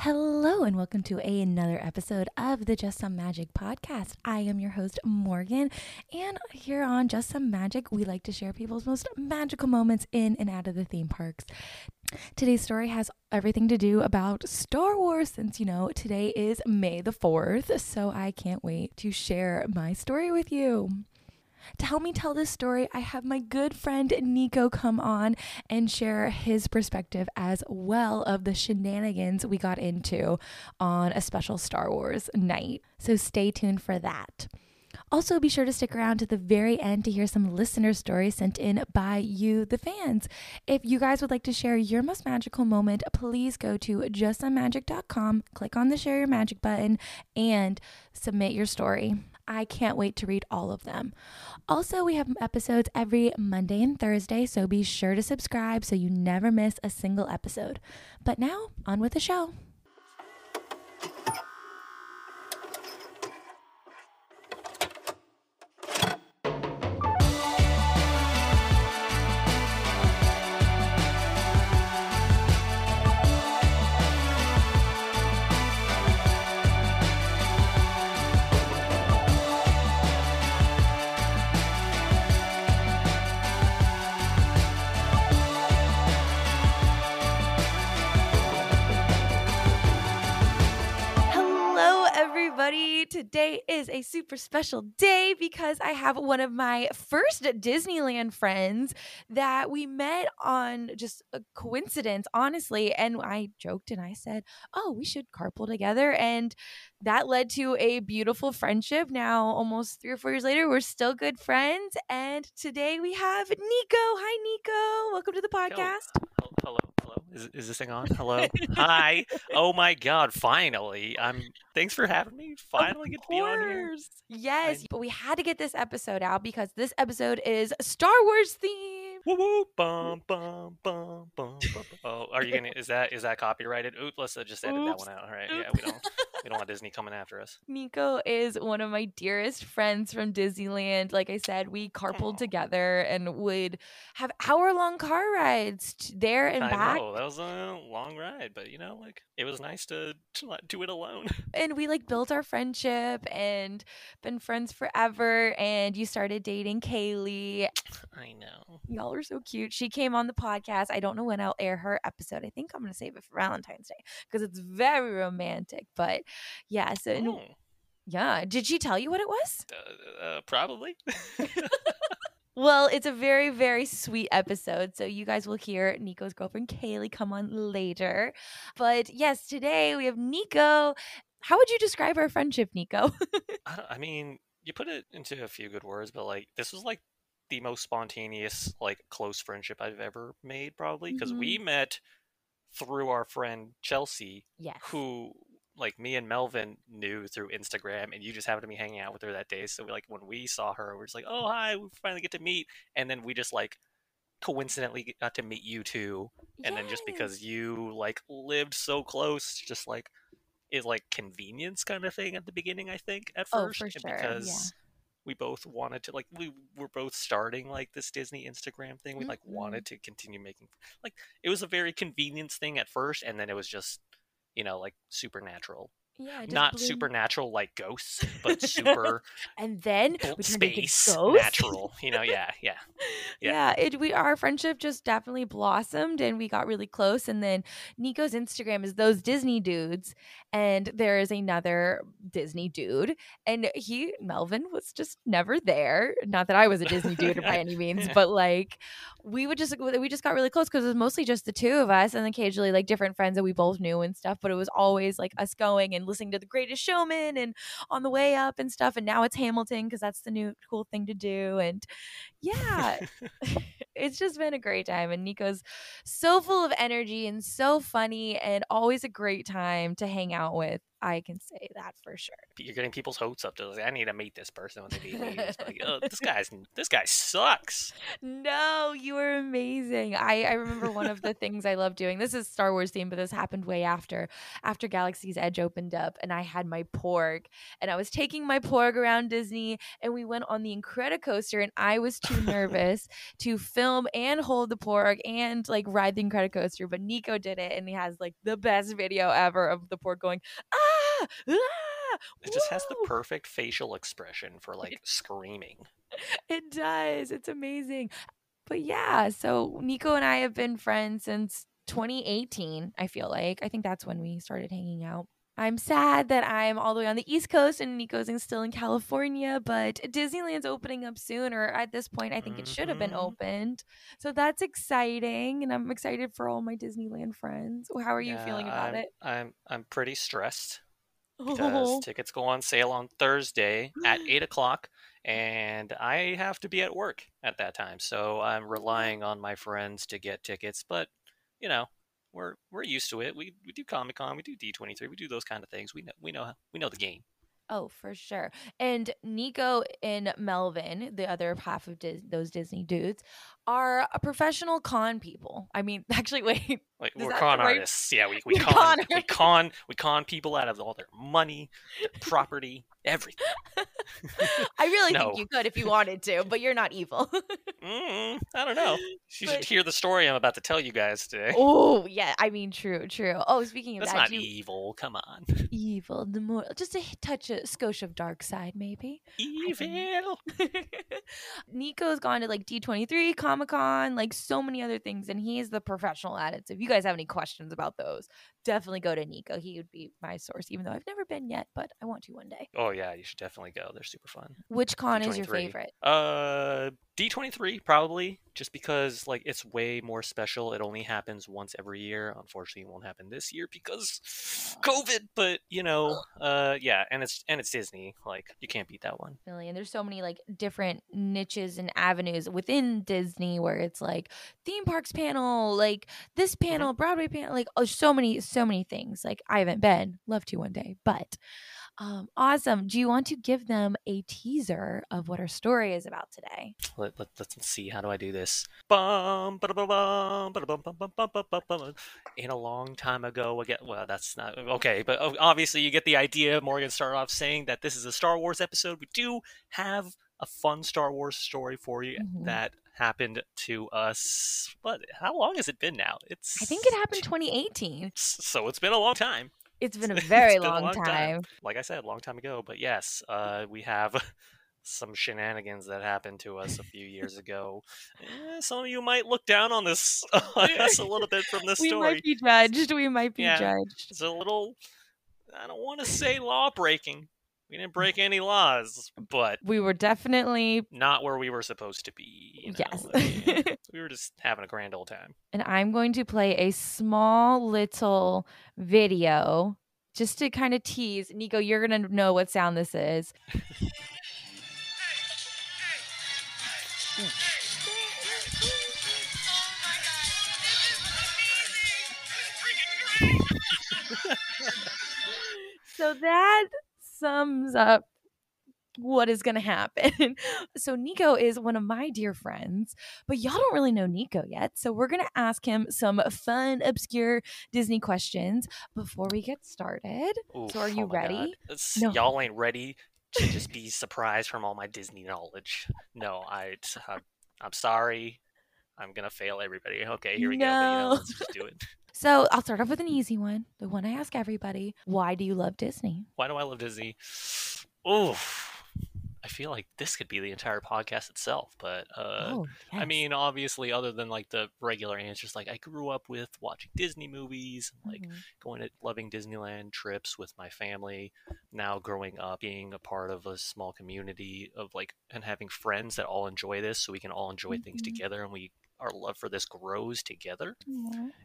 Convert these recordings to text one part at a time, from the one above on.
Hello, and welcome to another episode of the Just Some Magic podcast. I am your host, Morgan, and here on Just Some Magic, we like to share people's most magical moments in and out of the theme parks. Today's story has everything to do about Star Wars since, you know, today is May the 4th, so I can't wait to share my story with you. To help me tell this story, I have my good friend Nico come on and share his perspective as well of the shenanigans we got into on a special Star Wars night. So stay tuned for that. Also, be sure to stick around to the very end to hear some listener stories sent in by you, the fans. If you guys would like to share your most magical moment, please go to justsomemagic.com, click on the share your magic button, and submit your story. I can't wait to read all of them. Also, we have episodes every Monday and Thursday, so be sure to subscribe so you never miss a single episode. But now, on with the show. Today is a super special day because I have one of my first Disneyland friends that we met on just a coincidence, honestly. And I joked and I said, Oh, we should carpool together. And that led to a beautiful friendship. Now, almost three or four years later, we're still good friends. And today we have Nico. Hi, Nico. Welcome to the podcast. Hel- Hello, hello. Is, is this thing on? Hello. Hi. Oh my God! Finally, I'm. Thanks for having me. Finally, get to be on here. Yes, but we had to get this episode out because this episode is Star Wars theme. Woo woo! Bum bum bum bum. bum. Oh, are you gonna? Is that is that copyrighted? Oop, let's uh, just edit that one out. All right. Yeah, we don't we don't want Disney coming after us. Nico is one of my dearest friends from Disneyland. Like I said, we carpooled Aw. together and would have hour long car rides there and I back. know that was a long ride, but you know, like it was nice to, to not do it alone. And we like built our friendship and been friends forever. And you started dating Kaylee. I know. Y'all are so cute. She came on the podcast. I don't know when I'll air her episode. I think I'm going to save it for Valentine's Day because it's very romantic. But yeah, so and- Oh, yeah. Did she tell you what it was? uh, uh, probably. Well, it's a very, very sweet episode. So you guys will hear Nico's girlfriend Kaylee come on later. But yes, today we have Nico. How would you describe our friendship, Nico? I, I mean, you put it into a few good words, but like this was like the most spontaneous, like close friendship I've ever made, probably because we met through our friend Chelsea, yes. who like me and Melvin knew through Instagram, and you just happened to be hanging out with her that day. So we, like when we saw her, we're just like, oh hi, we finally get to meet, and then we just like coincidentally got to meet you too, and then just because you like lived so close, just like is like convenience kind of thing at the beginning. I think at Oh, first, and sure, yeah. because we both wanted to like we were both starting like this Disney Instagram thing. We like Mhm. wanted to continue making like it was a very convenience thing at first, and then it was just you know like supernatural, Yeah, just not supernatural like ghosts, but super And then we space natural. You know, yeah, yeah. yeah, Yeah. it we our friendship just definitely blossomed and we got really close and then Nico's Instagram is those Disney dudes and there is another Disney dude and he Melvin was just never there not that I was a Disney dude by any means but like we would just we just got really close cuz it was mostly just the two of us and occasionally like different friends that we both knew and stuff but it was always like us going and listening to the greatest showman and on the way up and stuff and now it's Hamilton cuz that's the new cool thing to do and yeah it's just been a great time and nico's so full of energy and so funny and always a great time to hang out with I can say that for sure. You're getting people's hopes up. To like, I need to meet this person when they meet me. It's like, oh, this guy's this guy sucks. No, you were amazing. I, I remember one of the things I love doing. This is Star Wars theme, but this happened way after after Galaxy's Edge opened up, and I had my Porg, and I was taking my Porg around Disney, and we went on the Incredicoaster, and I was too nervous to film and hold the Porg and like ride the Incredicoaster, but Nico did it, and he has like the best video ever of the Porg going ah ah, It just has the perfect facial expression for like screaming. It does. It's amazing. But yeah, so Nico and I have been friends since 2018, I feel like. I think that's when we started hanging out. I'm sad that I'm all the way on the East Coast and Nico's still in California, but Disneyland's opening up soon, or at this point, I think it should have been Mhm. opened. So that's exciting, and I'm excited for all my Disneyland friends. How are you Yeah, feeling about I'm, it? I'm I'm pretty stressed because Oh, tickets go on sale on Thursday at eight o'clock, mm. and I have to be at work at that time. So I'm relying on my friends to get tickets. But you know, we're we're used to it. We we do Comic Con, we do D23, we do those kind of things. We know we know we know the game. Oh, for sure. And Nico and Melvin, the other half of Dis- those Disney dudes, are a professional con people. I mean, actually, wait. Like we're con right- artists. Yeah, we, we con, con we con we con people out of all their money, their property, everything. I really No. think you could if you wanted to, but you're not evil. Mm, I don't know. You should hear the story I'm about to tell you guys today. oh, yeah. I mean, true, true. Oh, speaking of That's that, not you, evil. Come on. evil, the more just a touch, a skosh of dark side, maybe. Evil. Nico's gone to like D23, Comic Con, like so many other things, and he is the professional at it. So if you guys have any questions about those, definitely go to Nico. He would be my source, even though I've never been yet, but I want to one day. Oh yeah, you should definitely go. They're super fun. Which con is your favorite? Uh, D23 probably just because like it's way more special. It only happens once every year. Unfortunately, it won't happen this year because COVID. But you know, uh, yeah, and it's and it's Disney. Like you can't beat that one. Definitely. And there's so many like different niches and avenues within Disney where it's like theme parks panel, like this panel, Broadway panel, like oh, so many, so many things. Like I haven't been, love to one day, but um, awesome. Do you want to give them a teaser of what our story is about today? Let, let, let's see. How do I do this? Bum, ba-da-ba-bum, ba-da-bum, bum, bum, bum, bum, bum, bum. In a long time ago, again. Well, that's not okay, but obviously you get the idea. Morgan started off saying that this is a Star Wars episode. We do have a fun Star Wars story for you Mhm. that happened to us. But how long has it been now? It's I think it happened 2018. So it's been a long time. It's been a very been a long, long time. time. Like I said, a long time ago. But yes, uh, we have some shenanigans that happened to us a few years ago. Eh, some of you might look down on this on us a little bit from this We story. We might be judged. We might be Yeah. judged. It's a little. I don't want to say law breaking. We didn't break any laws, but We were definitely not where we were supposed to be. you know? Yes. I we were just having a grand old time. and I'm going to play a small little video just to kind of tease. Nico, you're going to know what sound this is. So that sums up what is going to happen. so Nico is one of my dear friends, but y'all don't really know Nico yet. So we're going to ask him some fun, obscure Disney questions before we get started. So are you oh ready? No. Y'all ain't ready to just be surprised from all my Disney knowledge. No, I, I'm, I'm sorry. I'm gonna fail everybody. Okay, here we go. No. let's just do it. So I'll start off with an easy one, the one I ask everybody. Why do you love Disney? Why do I love Disney? Oh, I feel like this could be the entire podcast itself, but uh, oh, I mean, obviously, other than like the regular answers, like I grew up with watching Disney movies, like Mhm. going to loving Disneyland trips with my family. Now growing up, being a part of a small community of like and having friends that all enjoy this, so we can all enjoy things Mhm. together, and we our love for this grows together.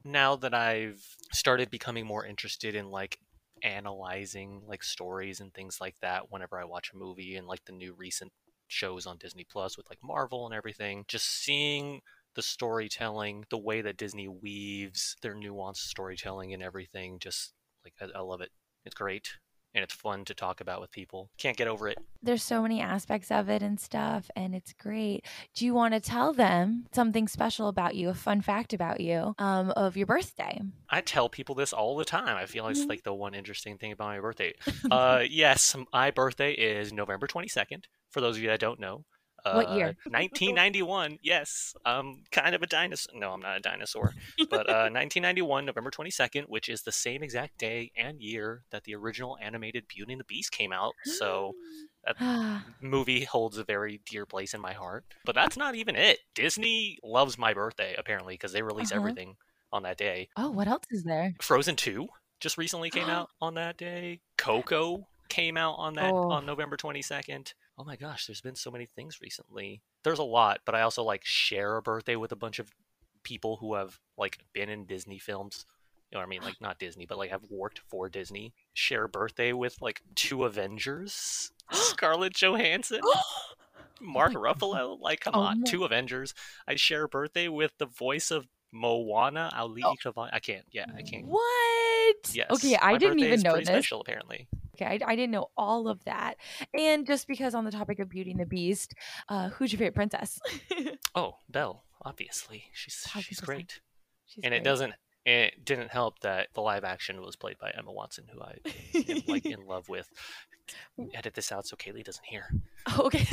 Now that I've started becoming more interested in like analyzing like stories and things like that whenever I watch a movie and like the new recent shows on Disney Plus with like Marvel and everything, just seeing the storytelling, the way that Disney weaves their nuanced storytelling and everything, just like I, I love it. It's great and it's fun to talk about with people. Can't get over it. There's so many aspects of it and stuff, and it's great. Do you want to tell them something special about you, a fun fact about you, um, of your birthday? I tell people this all the time. I feel like Mm-hmm. it's like the one interesting thing about my birthday. Uh, yes, my birthday is November 22nd. For those of you that don't know, What year? 1991. Yes, I'm kind of a dinosaur. No, I'm not a dinosaur. But uh, 1991, November 22nd, which is the same exact day and year that the original animated Beauty and the Beast came out. So that movie holds a very dear place in my heart. But that's not even it. Disney loves my birthday apparently because they release Uh-huh. everything on that day. oh, what else is there? Frozen 2 just recently came out on that day. Coco came out on that Oh. on November 22nd. Oh my gosh, there's been so many things recently. There's a lot, but I also like share a birthday with a bunch of people who have like been in Disney films. You know what I mean? Like not Disney, but like have worked for Disney. Share a birthday with like two Avengers. Scarlett Johansson, oh Mark my Ruffalo. Like, come Oh on, my- two Avengers. I share a birthday with the voice of Moana, Auli'i Oh. I can't. Yeah, I can't. What? Yes. Okay, I didn't even know this. Special, apparently. Okay, I, I didn't know all of that. And just because on the topic of Beauty and the Beast, uh, who's your favorite princess? Oh, Belle. Obviously, she's she's great. She's and it doesn't. It didn't help that the live action was played by Emma Watson, who I am like in love with. Edit this out so Kaylee doesn't hear. Okay.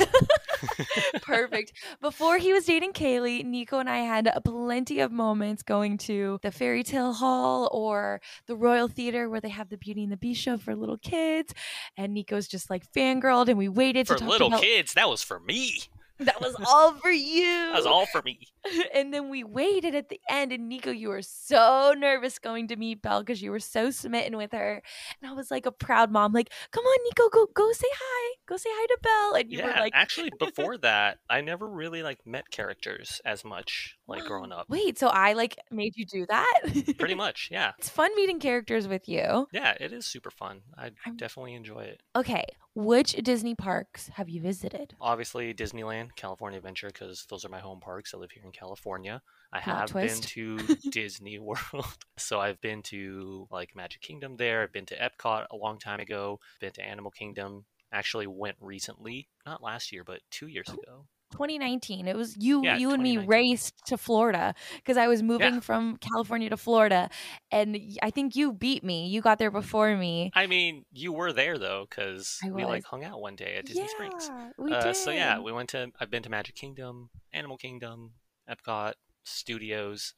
Perfect. Before he was dating Kaylee, Nico and I had plenty of moments going to the fairy tale hall or the Royal Theater where they have the Beauty and the Beast show for little kids. And Nico's just like fangirled, and we waited For to talk little about kids, that was for me. That was all for you. That was all for me. and then we waited at the end, and Nico, you were so nervous going to meet Belle because you were so smitten with her. And I was like a proud mom, like, "Come on, Nico, go go say hi, go say hi to Belle." And you yeah, were like, actually, before that, I never really like met characters as much, like growing up. Wait, so I like made you do that? Pretty much, yeah, it's fun meeting characters with you. yeah. It is super fun. I I'm- definitely enjoy it. Okay, which Disney parks have you visited? Obviously, Disneyland, California Adventure, because those are my home parks. I live here in California. I Plot have twist. been to Disney World. So I've been to like Magic Kingdom there. I've been to Epcot a long time ago. Been to Animal Kingdom. Actually went recently, not last year, but two years oh. ago. 2019. It was you Yeah, you and me raced to Florida because I was moving from California to Florida and I think you beat me. You got there before me. I mean, you were there though, because we like hung out one day at Disney Springs. Yeah, we Uh, did. so yeah, we went to. I've been to Magic Kingdom, Animal Kingdom, Epcot, Studios.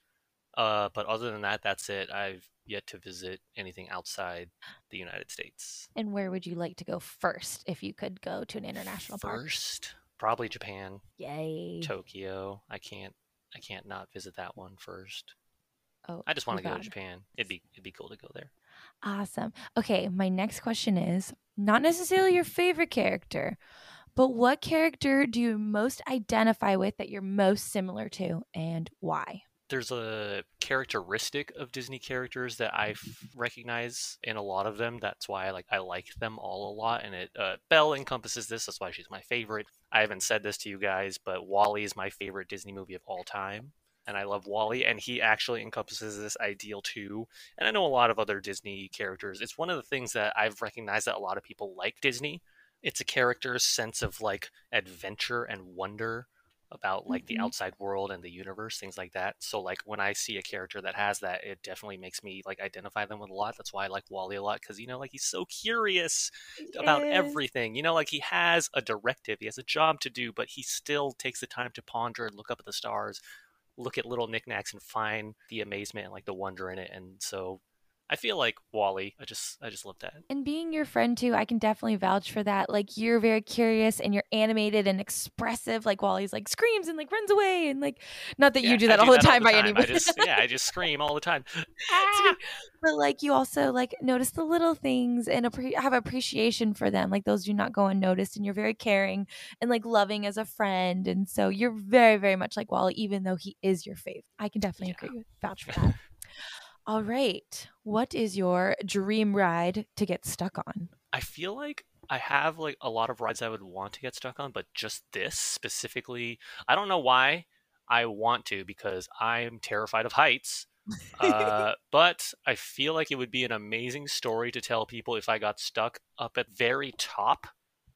Uh, but other than that, that's it. I've yet to visit anything outside the United States. and where would you like to go first if you could go to an international park? First, probably Japan, Yay. Tokyo. I can't. I can't not visit that one first. Oh, I just want to go to. Japan. It'd be it'd be cool to go there. Awesome. Okay, my next question is not necessarily your favorite character, but what character do you most identify with that you're most similar to and why? There's a characteristic of Disney characters that I recognize in a lot of them. That's why I like I like them all a lot. And it uh, Belle encompasses this. That's why she's my favorite. I haven't said this to you guys, but WALL-E is my favorite Disney movie of all time. And I love WALL-E, and he actually encompasses this ideal too. And I know a lot of other Disney characters. It's one of the things that I've recognized that a lot of people like Disney. It's a character's sense of like adventure and wonder about like the Mhm. outside world and the universe things like that so like when i see a character that has that it definitely makes me like identify them with a lot that's why i like WALL-E a lot because you know like he's so curious about Yes. everything you know like he has a directive he has a job to do but he still takes the time to ponder and look up at the stars look at little knickknacks and find the amazement and like the wonder in it and so i feel like WALL-E i just i just love that And being your friend too, I can definitely vouch for that. Like you're very curious and you're animated and expressive. Like WALL-E's like screams and like runs away and like not that Yeah, you do that all the time by any means. yeah i just scream all the time ah. but like you also like notice the little things and appre- have appreciation for them like those do not go unnoticed and you're very caring and like loving as a friend and so you're very very much like WALL-E even though he is your fave i can definitely Yeah. agree with vouch for that all right what is your dream ride to get stuck on I feel like I have like a lot of rides I would want to get stuck on, but just this specifically, I don't know why I want to because I'm terrified of heights. Uh, but I feel like it would be an amazing story to tell people if I got stuck up at very top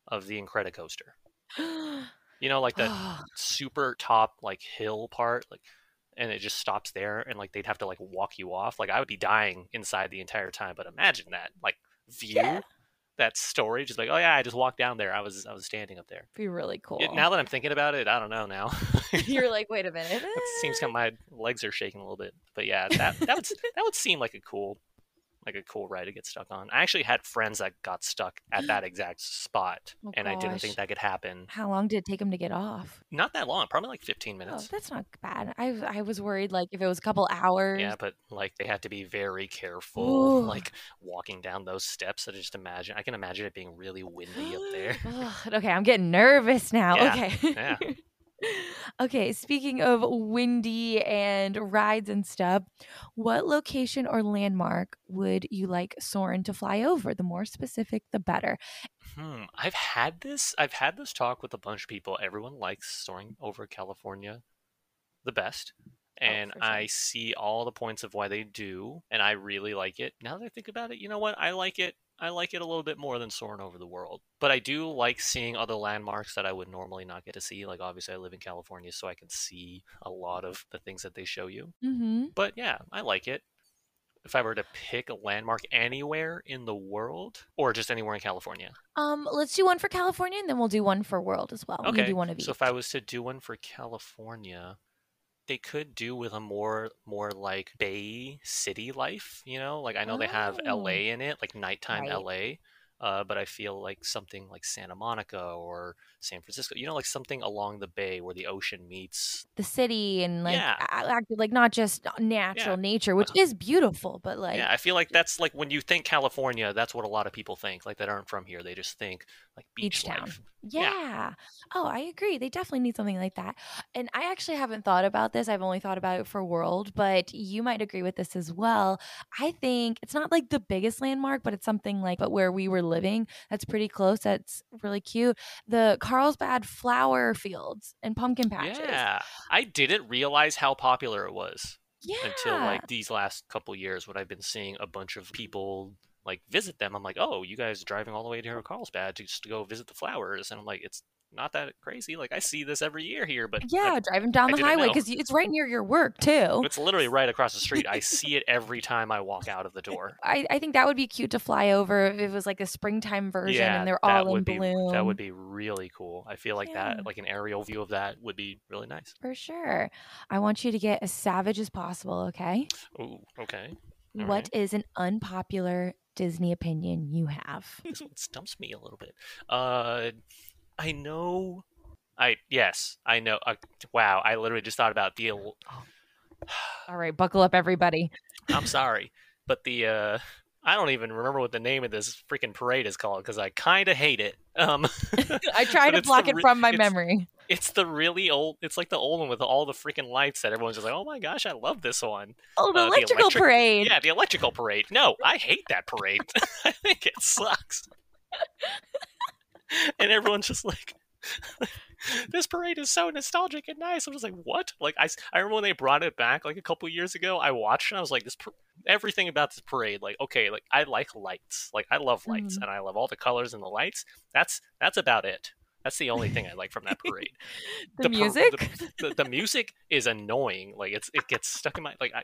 of the Incredicoaster. You know, like the super top like hill part, like and it just stops there and like they'd have to like walk you off. Like I would be dying inside the entire time, but imagine that. Like view Yeah. that story just like, oh yeah, I just walked down there. I was I was standing up there. be really cool. Yeah, now that I'm thinking about it, I don't know now. You're like, wait a minute. it seems kind of my legs are shaking a little bit. But yeah, that that would that would seem like a cool like a cool ride to get stuck on. I actually had friends that got stuck at that exact spot, Oh, and I didn't think that could happen. How long did it take them to get off? Not that long, probably like 15 Oh, minutes. that's not bad. I I was worried like if it was a couple hours. Yeah, but like they had to be very careful, Ooh. like walking down those steps. I just imagine. I can imagine it being really windy up there. Okay, I'm getting nervous now. Yeah, Okay. yeah. okay, speaking of windy and rides and stuff, what location or landmark would you like Soarin' to fly over? The more specific, the better. Hmm. I've had this. I've had this talk with a bunch of people. Everyone likes soaring over California the best. And Oh, sure. I see all the points of why they do, and I really like it. Now that I think about it, you know what? I like it. I like it a little bit more than soaring over the world. But I do like seeing other landmarks that I would normally not get to see. Like obviously, I live in California, so I can see a lot of the things that they show you. Mm-hmm. But yeah, I like it. If I were to pick a landmark anywhere in the world, or just anywhere in California, Um, let's do one for California, and then we'll do one for world as well. We Okay. do one of each. So if I was to do one for California, they could do with a more more like Bay City life, you know? Like I know they have Oh. LA in it, like nighttime Right. LA. Uh, but I feel like something like Santa Monica or San Francisco, you know, like something along the bay where the ocean meets. the city and like Yeah. like not just natural nature, which is beautiful, but like yeah, I feel like that's like when you think California, that's what a lot of people think, like that aren't from here. They just think like beach, Beach town. Yeah. Yeah. Oh, I agree. They definitely need something like that. And I actually haven't thought about this. I've only thought about it for World, but you might agree with this as well. I think it's not like the biggest landmark, but it's something like but where we were living that's pretty close. That's really cute. The Carlsbad flower fields and pumpkin patches. Yeah. I didn't realize how popular it was. Yeah. until like these last couple years when I've been seeing a bunch of people like visit them. I'm like, oh, you guys driving all the way to Carlsbad to just to go visit the flowers, and I'm like, it's not that crazy. Like I see this every year here, but yeah, like, driving down I the highway because it's right near your work too. it's literally right across the street. I see it every time I walk out of the door. I, I think that would be cute to fly over if it was like a springtime version yeah, and they're all in would be bloom. that would be really cool. I feel like Yeah. that, like an aerial view of that, would be really nice. For sure. I want you to get as savage as possible, okay? Ooh, okay. All What is right. an unpopular Disney opinion you have? this one stumps me a little bit. Uh, I know. I yes, I know. Uh, wow, I literally just thought about the. el- All right, buckle up, everybody. I'm sorry, but the. uh I don't even remember what the name of this freaking parade is called because I kind of hate it. Um, I try to the block it from my it's- memory. it's the really old. It's like the old one with all the freaking lights that everyone's just like, "Oh my gosh, I love this one." Oh, the uh, the electrical electric- parade. Yeah, the electrical parade. No, I hate that parade. I think it sucks. and everyone's just like, this parade is so nostalgic and nice. I'm just like, what? Like, I, I remember when they brought it back like a couple years ago. I watched and I was like, this par- everything about this parade. Like, okay, like I like lights. Like, I love lights Mhm. and I love all the colors and the lights. That's that's about it. That's the only thing I like from that parade the, par- music? the, the music is annoying. Like it's it gets stuck in my like. I,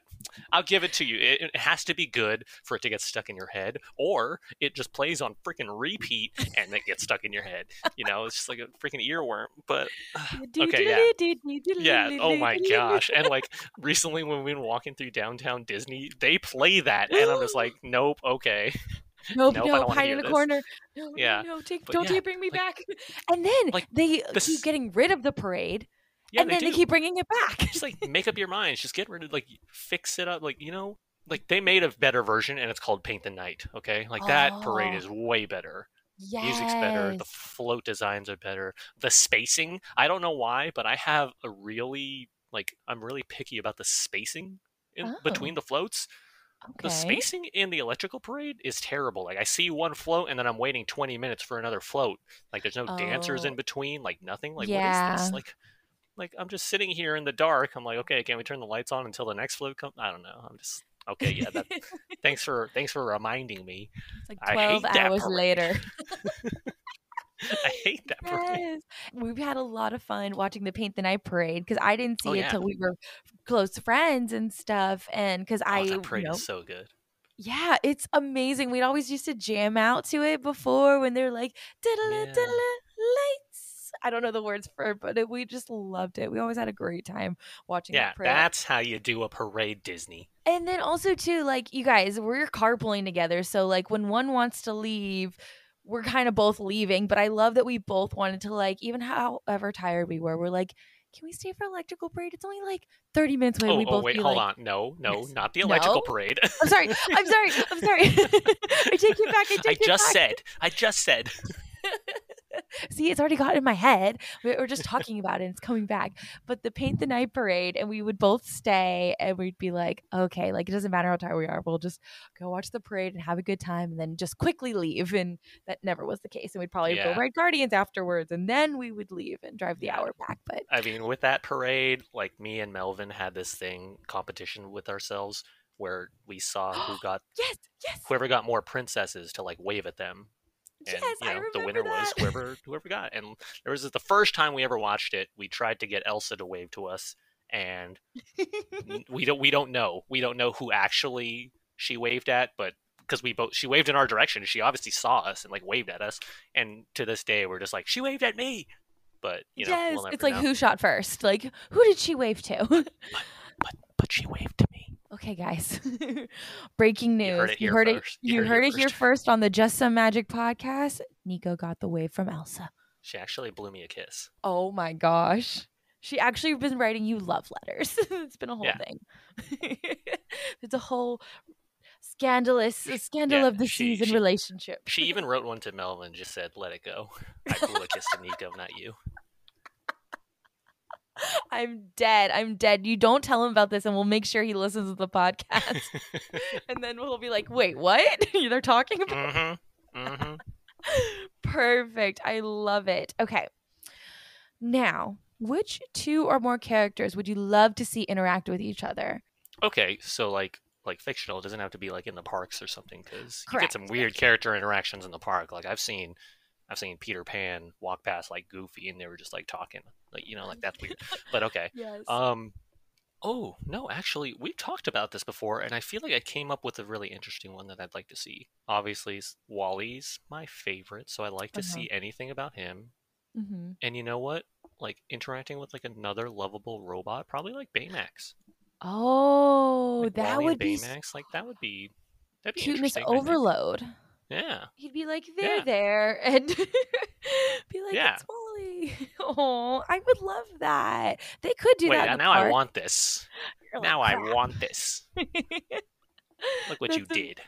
I'll give it to you. It, it has to be good for it to get stuck in your head, or it just plays on freaking repeat and it gets stuck in your head. You know, it's just like a freaking earworm. But okay, yeah. yeah. Oh my gosh! And like recently when we were walking through downtown Disney, they play that, and I'm just like, nope. Okay. Nope, Nope, nope, hide in a this. corner. No, Yeah, no, take, but don't yeah, you bring me like- back. And then like, they this- keep getting rid of the parade, Yeah, and they then do. they keep bringing it back. just like make up your minds. Just get rid of like fix it up. Like you know, like they made a better version, and it's called Paint the Night. Okay, like that parade Oh. is way better. yes. Music's better. The float designs are better. The spacing, I don't know why, but I have a really like I'm really picky about the spacing in Oh. between the floats. Okay. The spacing in the electrical parade is terrible. Like I see one float and then I'm waiting 20 minutes for another float. Like there's no dancers Oh. in between, like nothing. Like what is this? Like like I'm just sitting here in the dark. I'm like, okay, can we turn the lights on until the next float comes? I don't know. I'm just okay. Yeah, that, thanks for thanks for reminding me. It's like I 12 hate hours later. I hate that parade. We've had a lot of fun watching the Paint the Night parade because I didn't oh, see Oh, it yeah. till we were close friends and stuff. And because oh, I, oh, you that parade know, is so good. yeah, it's amazing. We'd always used to jam out to it before when they're like, diddle Yeah. diddle lights. I don't know the words for it, but it, we just loved it. We always had a great time watching Yeah, that parade. that's how you do a parade, Disney. And then also too, like you guys, we're carpooling together. So like when one wants to leave, we're kind of both leaving. But I love that we both wanted to like, even however tired we were, we're like, can we stay for electrical parade? It's only like thirty minutes away. Oh, we oh both wait, hold like, on. No, no, Yes. not the electrical No? parade. I'm sorry. I'm sorry. I'm sorry. I take it back. I take I just back. said. I just said. See, it's already got in my head. We- We're just talking about it. And it's coming back. But the paint the night parade, and we would both stay, and we'd be like, okay, like it doesn't matter how tired we are. We'll just go watch the parade and have a good time, and then just quickly leave. And that never was the case. And we'd probably Yeah. go ride Guardians afterwards, and then we would leave and drive the Yeah. hour back. But I mean, with that parade, like me and Melvin had this thing competition with ourselves where we saw who got yes, yes, whoever got more princesses to like wave at them. And yes, you I know, the winner was whoever whoever got. And there was the first time we ever watched it, we tried to get Elsa to wave to us and we don't we don't know. We don't know who actually she waved at, but because we both she waved in our direction, she obviously saw us and like waved at us. And to this day, we're just like she waved at me. But you know, yes, we'll it's like know. who shot first? Like who did she wave to? But but she waved to. Okay, guys. Breaking news. You heard it here heard first. it. You, heard, it here first on the Just Some Magic podcast. Nico got the wave from Elsa. She actually blew me a kiss. Oh my gosh. She actually been writing you love letters. it's been a whole Yeah. thing. it's a whole scandalous a scandal Yeah, of the she- season she- relationship. She even wrote one to Melvin, just said, "Let it go." I blew a kiss to Nico, not you. I'm dead. I'm dead. You don't tell him about this and we'll make sure he listens to the podcast. and then we'll be like, wait, what? They're talking about mm-hmm. Mm-hmm. Perfect. I love it. Okay. Now, which two or more characters would you love to see interact with each other? Okay, so like like fictional it doesn't have to be like in the parks or something because you get some weird character interactions in the park. Like I've seen I've seen Peter Pan walk past like Goofy and they were just like talking. Like you know, like that's weird. But okay. Yes. Um Oh, no, actually, we've talked about this before, and I feel like I came up with a really interesting one that I'd like to see. Obviously, WALL-E's my favorite, so I like to Uh-huh. see anything about him. hmm And you know what? Like interacting with like another lovable robot, probably like Baymax. Oh, Like that WALL-E would be Baymax. Like that would be that'd be cuteness interesting, overload. Yeah, He'd be like, there, Yeah. there, and be like, Yeah. it's WALL-E. Oh, I would love that. They could do Wait, that. Uh, and the now I want this. You're like, Now I want this. Look what you That's a- did.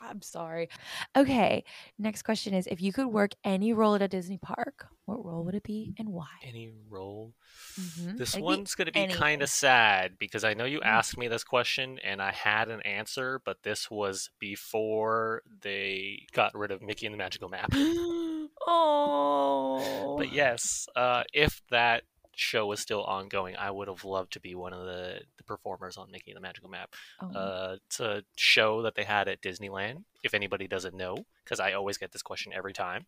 I'm sorry. Okay. Next question is if you could work any role at a Disney park, what role would it be and why? Any role? Mhm. This It could be one's going to be kind of sad because I know you Mm. asked me this question and I had an answer, but this was before they got rid of Mickey and the Magical Map. oh. But yes, uh, if that show was still ongoing, I would have loved to be one of the, the performers on Mickey and the Magical Map. Oh. Uh, it's a show that they had at Disneyland. If anybody doesn't know, because I always get this question every time.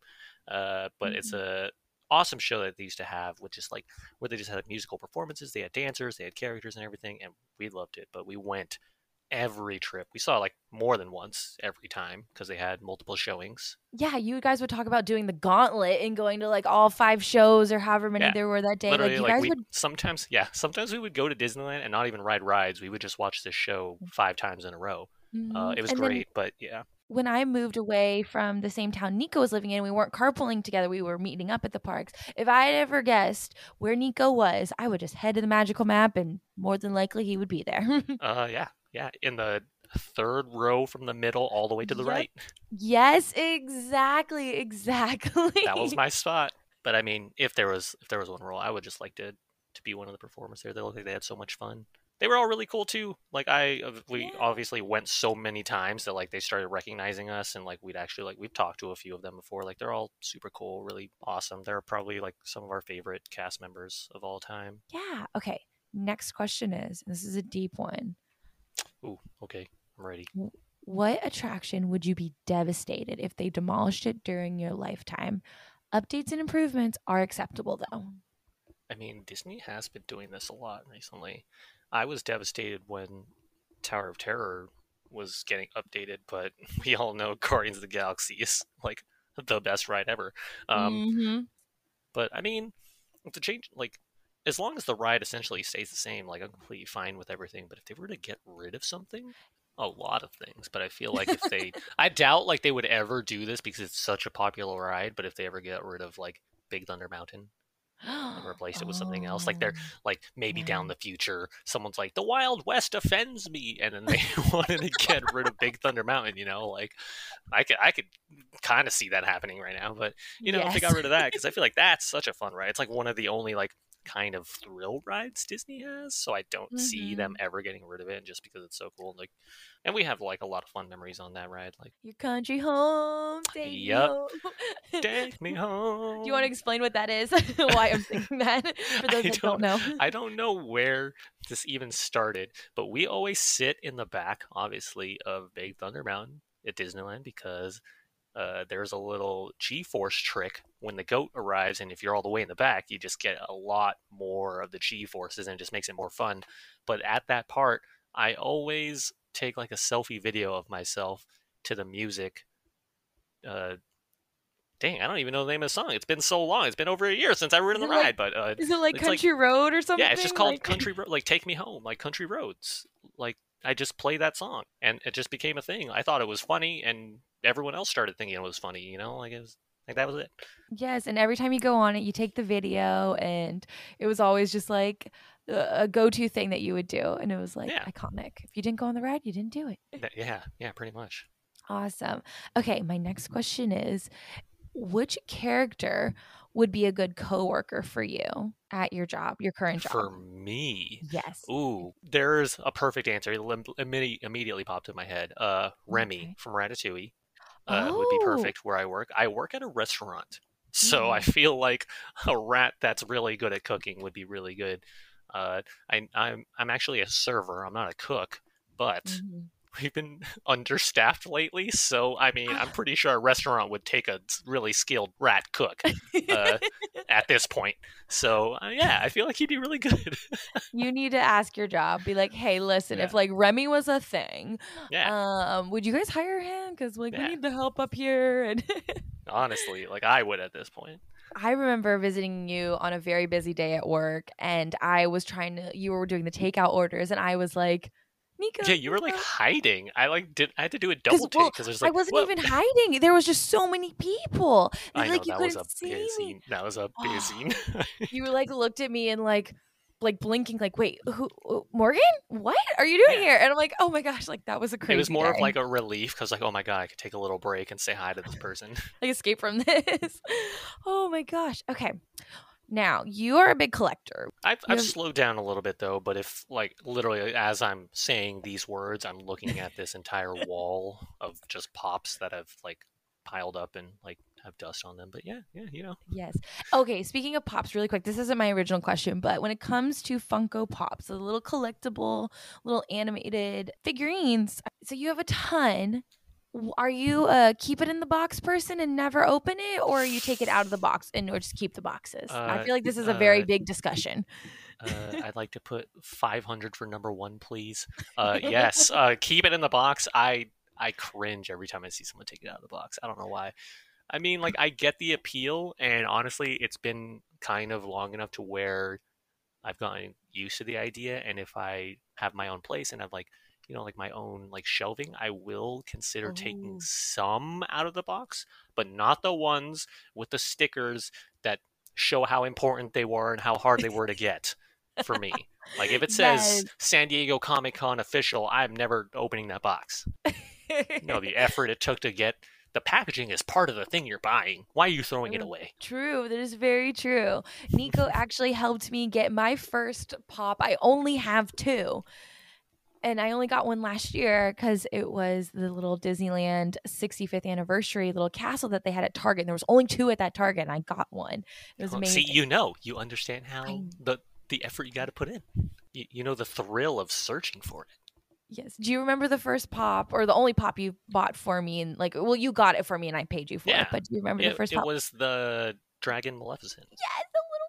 Uh, but it's Mm-hmm. a awesome show that they used to have, which is like where they just had musical performances. They had dancers, they had characters and everything, and we loved it. But we went every trip. We saw like more than once every time because they had multiple showings. yeah, you guys would talk about doing the gauntlet and going to like all five shows or however many Yeah. there were that day. Literally, like you like, guys we would sometimes, yeah, sometimes we would go to Disneyland and not even ride rides. We would just watch this show five times in a row. Uh, Mhm. it was And then great, but yeah, when I moved away from the same town Nico was living in, we weren't carpooling together. We were meeting up at the parks. If I had ever guessed where Nico was, I would just head to the magical map and more than likely he would be there. uh, yeah, yeah, in the third row from the middle all the way to the Yep. right. yes, exactly, exactly. that was my spot. But I mean, if there was if there was one role, I would just like to to be one of the performers there. They look like they had so much fun. they were all really cool too. Like I, uh, we Yeah. obviously went so many times that like they started recognizing us, and like we'd actually like we've talked to a few of them before. Like they're all super cool, really awesome. They're probably like some of our favorite cast members of all time. Yeah. Okay. Next question is this is a deep one. Ooh, okay, I'm ready. What attraction would you be devastated if they demolished it during your lifetime? Updates and improvements are acceptable though. I mean, Disney has been doing this a lot recently. I was devastated when Tower of Terror was getting updated, but we all know Guardians of the Galaxy is like the best ride ever. Um, Mhm. But I mean, to change like as long as the ride essentially stays the same, like I'm completely fine with everything. But if they were to get rid of something, a lot of things. But I feel like if they, I doubt like they would ever do this because it's such a popular ride. But if they ever get rid of like Big Thunder Mountain and replaced it with something else, like they're Oh, like maybe down the future, someone's like the Wild West offends me, and then they wanted to get rid of Big Thunder Mountain. You know, like I could I could kind of see that happening right now, but you know, if they got rid of that, because I feel like that's such a fun ride. It's like one of the only like kind of thrill rides Disney has, so I don't see them Mm-hmm. ever getting rid of it just because it's so cool. Like, and we have like a lot of fun memories on that ride. Like, Your country home. take me home. take me home. Do you want to explain what that is? Why I'm thinking that for those I that don't know. I don't know where this even started, but we always sit in the back, obviously, of Big Thunder Mountain at Disneyland because uh, there's a little G-force trick when the goat arrives, and if you're all the way in the back, you just get a lot more of the G-forces, and it just makes it more fun. But at that part, I always take like a selfie video of myself to the music. Uh, dang, I don't even know the name of the song. It's been so long. It's been over a year since I rode in the like- ride, but uh, Is it like It's like- Country Road or something? yeah, it's just called Like- Country Road. Like Take Me Home, like Country Roads. Like I just play that song, and it just became a thing. I thought it was funny, and everyone else started thinking it was funny. You know, like it was like that was it. Yes, and every time you go on it, you take the video, and it was always just like a go-to thing that you would do, and it was like Yeah. iconic. If you didn't go on the ride, you didn't do it. Yeah, yeah, pretty much. Awesome. Okay, my next question is, which character would be a good coworker for you at your job, your current job? For me, yes. ooh, there's a perfect answer. It immediately popped in my head. Uh, Remy Okay. from Ratatouille uh, would be Oh. perfect where I work. I work at a restaurant, so I Mm. feel like a rat that's really good at cooking would be really good. Uh, I, I'm I'm actually a server. I'm not a cook, but Mhm. We've been understaffed lately. So I mean, I'm pretty sure a restaurant would take a really skilled rat cook uh, at this point. So uh, yeah, I feel like he'd be really good. you need to ask your job. Be like, hey, listen, if like Remy was a thing, yeah, um, would you guys hire him? Because like Yeah. we need the help up here. And honestly, like I would at this point. I remember visiting you on a very busy day at work, and I was trying to. You were doing the takeout orders, and I was like, Nico. Yeah, you were like hiding. I like did I had to do a 'Cause, double take well, because there's like, I wasn't whoa. even hiding. There was just so many people. I And, know like you that couldn't a see busy. me. That was a busy. Ah. You like looked at me and like like blinking like wait who who- morgan what are you doing Yeah. here and i'm like oh my gosh like that was a crazy it was more of like a relief because like oh my god, I could take a little break and say hi to this person. like escape from this oh my gosh okay now you are a big collector I've, I've have- slowed down a little bit though, but if like literally uh, as I'm saying these words, I'm looking at this entire wall of just pops that have like piled up and like have dust on them. But yeah, yeah, you know, yes okay speaking of pops really quick this isn't my original question but when it comes to funko pops the little collectible little animated figurines so you have a ton are you a keep it in the box person and never open it or you take it out of the box and or just keep the boxes i Uh, feel like this is a very uh, big discussion uh, I'd like to put 500 for number one, please. Uh, yes, uh, keep it in the box. I I cringe every time I see someone take it out of the box. I don't know why. I mean, like I get the appeal, and honestly, it's been kind of long enough to where I've gotten used to the idea. And if I have my own place and I've like you know like my own like shelving, I will consider taking oh. some out of the box, but not the ones with the stickers that show how important they were and how hard they were to get for me. Like if it says Yes. San Diego Comic Con official, I'm never opening that box. You know the effort it took to get the packaging is part of the thing you're buying. Why are you throwing it away? True, that is very true. Nico actually helped me get my first pop. I only have two. And I only got one last year because it was the little Disneyland 65th anniversary little castle that they had at Target. And there was only two at that Target, and I got one. It was Well, amazing. See, you know, you understand how I- the the effort you got to put in. You, you know the thrill of searching for it. Yes. Do you remember the first pop or the only pop you bought for me? And like, well, you got it for me and I paid you for Yeah. it. But do you remember It, the first it pop? was the Dragon Maleficent. yes,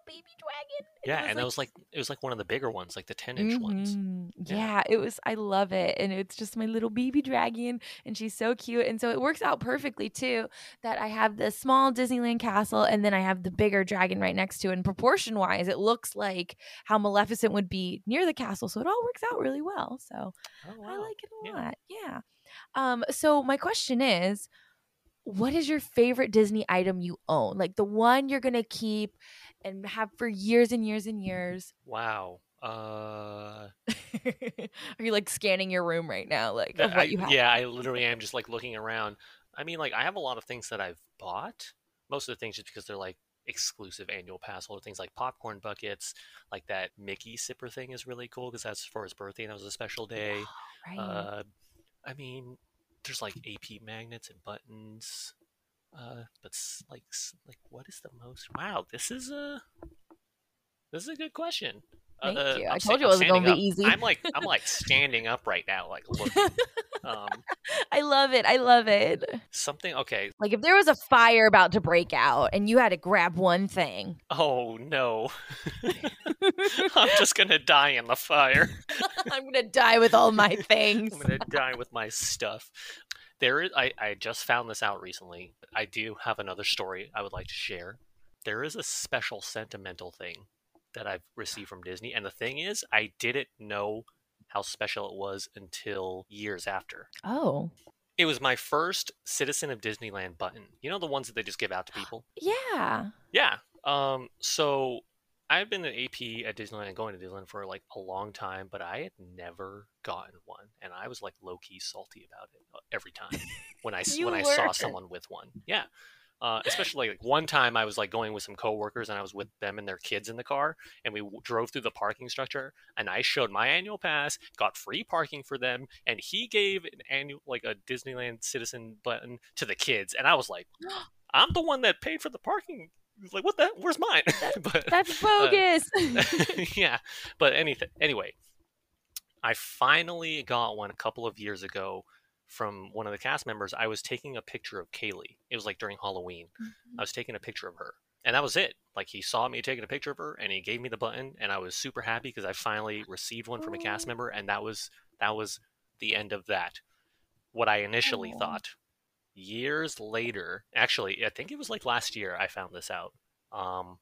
baby dragon. Yeah, and it was like it was like one of the bigger ones, like the ten inch ones. Mhm. Yeah. Yeah. it was. I love it, and it's just my little baby dragon, and she's so cute, and so it works out perfectly too. That I have the small Disneyland castle, and then I have the bigger dragon right next to it. And proportion wise, it looks like how Maleficent would be near the castle, so it all works out really well. So Oh, I like it a Yeah. lot. Yeah. Um. So my question is. What is your favorite Disney item you own? Like the one you're gonna keep and have for years and years and years. Wow. Uh, Are you like scanning your room right now, like th- of what I- you have? yeah, I literally am just like looking around. I mean, like I have a lot of things that I've bought. Most of the things just because they're like exclusive annual pass holder things like popcorn buckets, like that Mickey sipper thing is really cool because that's for his birthday and it was a special day. Right. Uh, I mean, there's like AP magnets and buttons. Uh, but like, like, what is the most? Wow, this is a this is a good question. Thank uh, you. I'm I sta- told you it wasn't gonna be up. easy. I'm like, I'm like standing up right now, like looking. um, I love it. I love it. something. Okay. Like if there was a fire about to break out and you had to grab one thing. Oh no, I'm just gonna die in the fire. I'm gonna die with all my things. I'm gonna die with my stuff. There is I, I just found this out recently. I do have another story I would like to share. There is a special sentimental thing that I've received from Disney, and the thing is, I didn't know how special it was until years after. Oh. It was my first Citizen of Disneyland button. You know the ones that they just give out to people? Yeah. Yeah. Um. So I've been an AP at Disneyland and going to Disneyland for like a long time, but I had never gotten one, and I was like low key salty about it uh, every time when I when I saw someone with one. Yeah. Uh, especially like one time I was like going with some coworkers and I was with them and their kids in the car and we w- drove through the parking structure and I showed my annual pass, got free parking for them, and he gave an annual like a Disneyland citizen button to the kids and I was like, I'm the one that paid for the parking. He's like, what the? Where's mine? but That's uh, bogus. yeah, but anything. Anyway, I finally got one a couple of years ago from one of the cast members. I was taking a picture of Kaylee. It was like during Halloween. I was taking a picture of her, and that was it. Like he saw me taking a picture of her, and he gave me the button, and I was super happy because I finally received one from a cast member, and that was that was the end of that. What I initially Aw. thought. Years later, actually, I think it was like last year. I found this out. Um,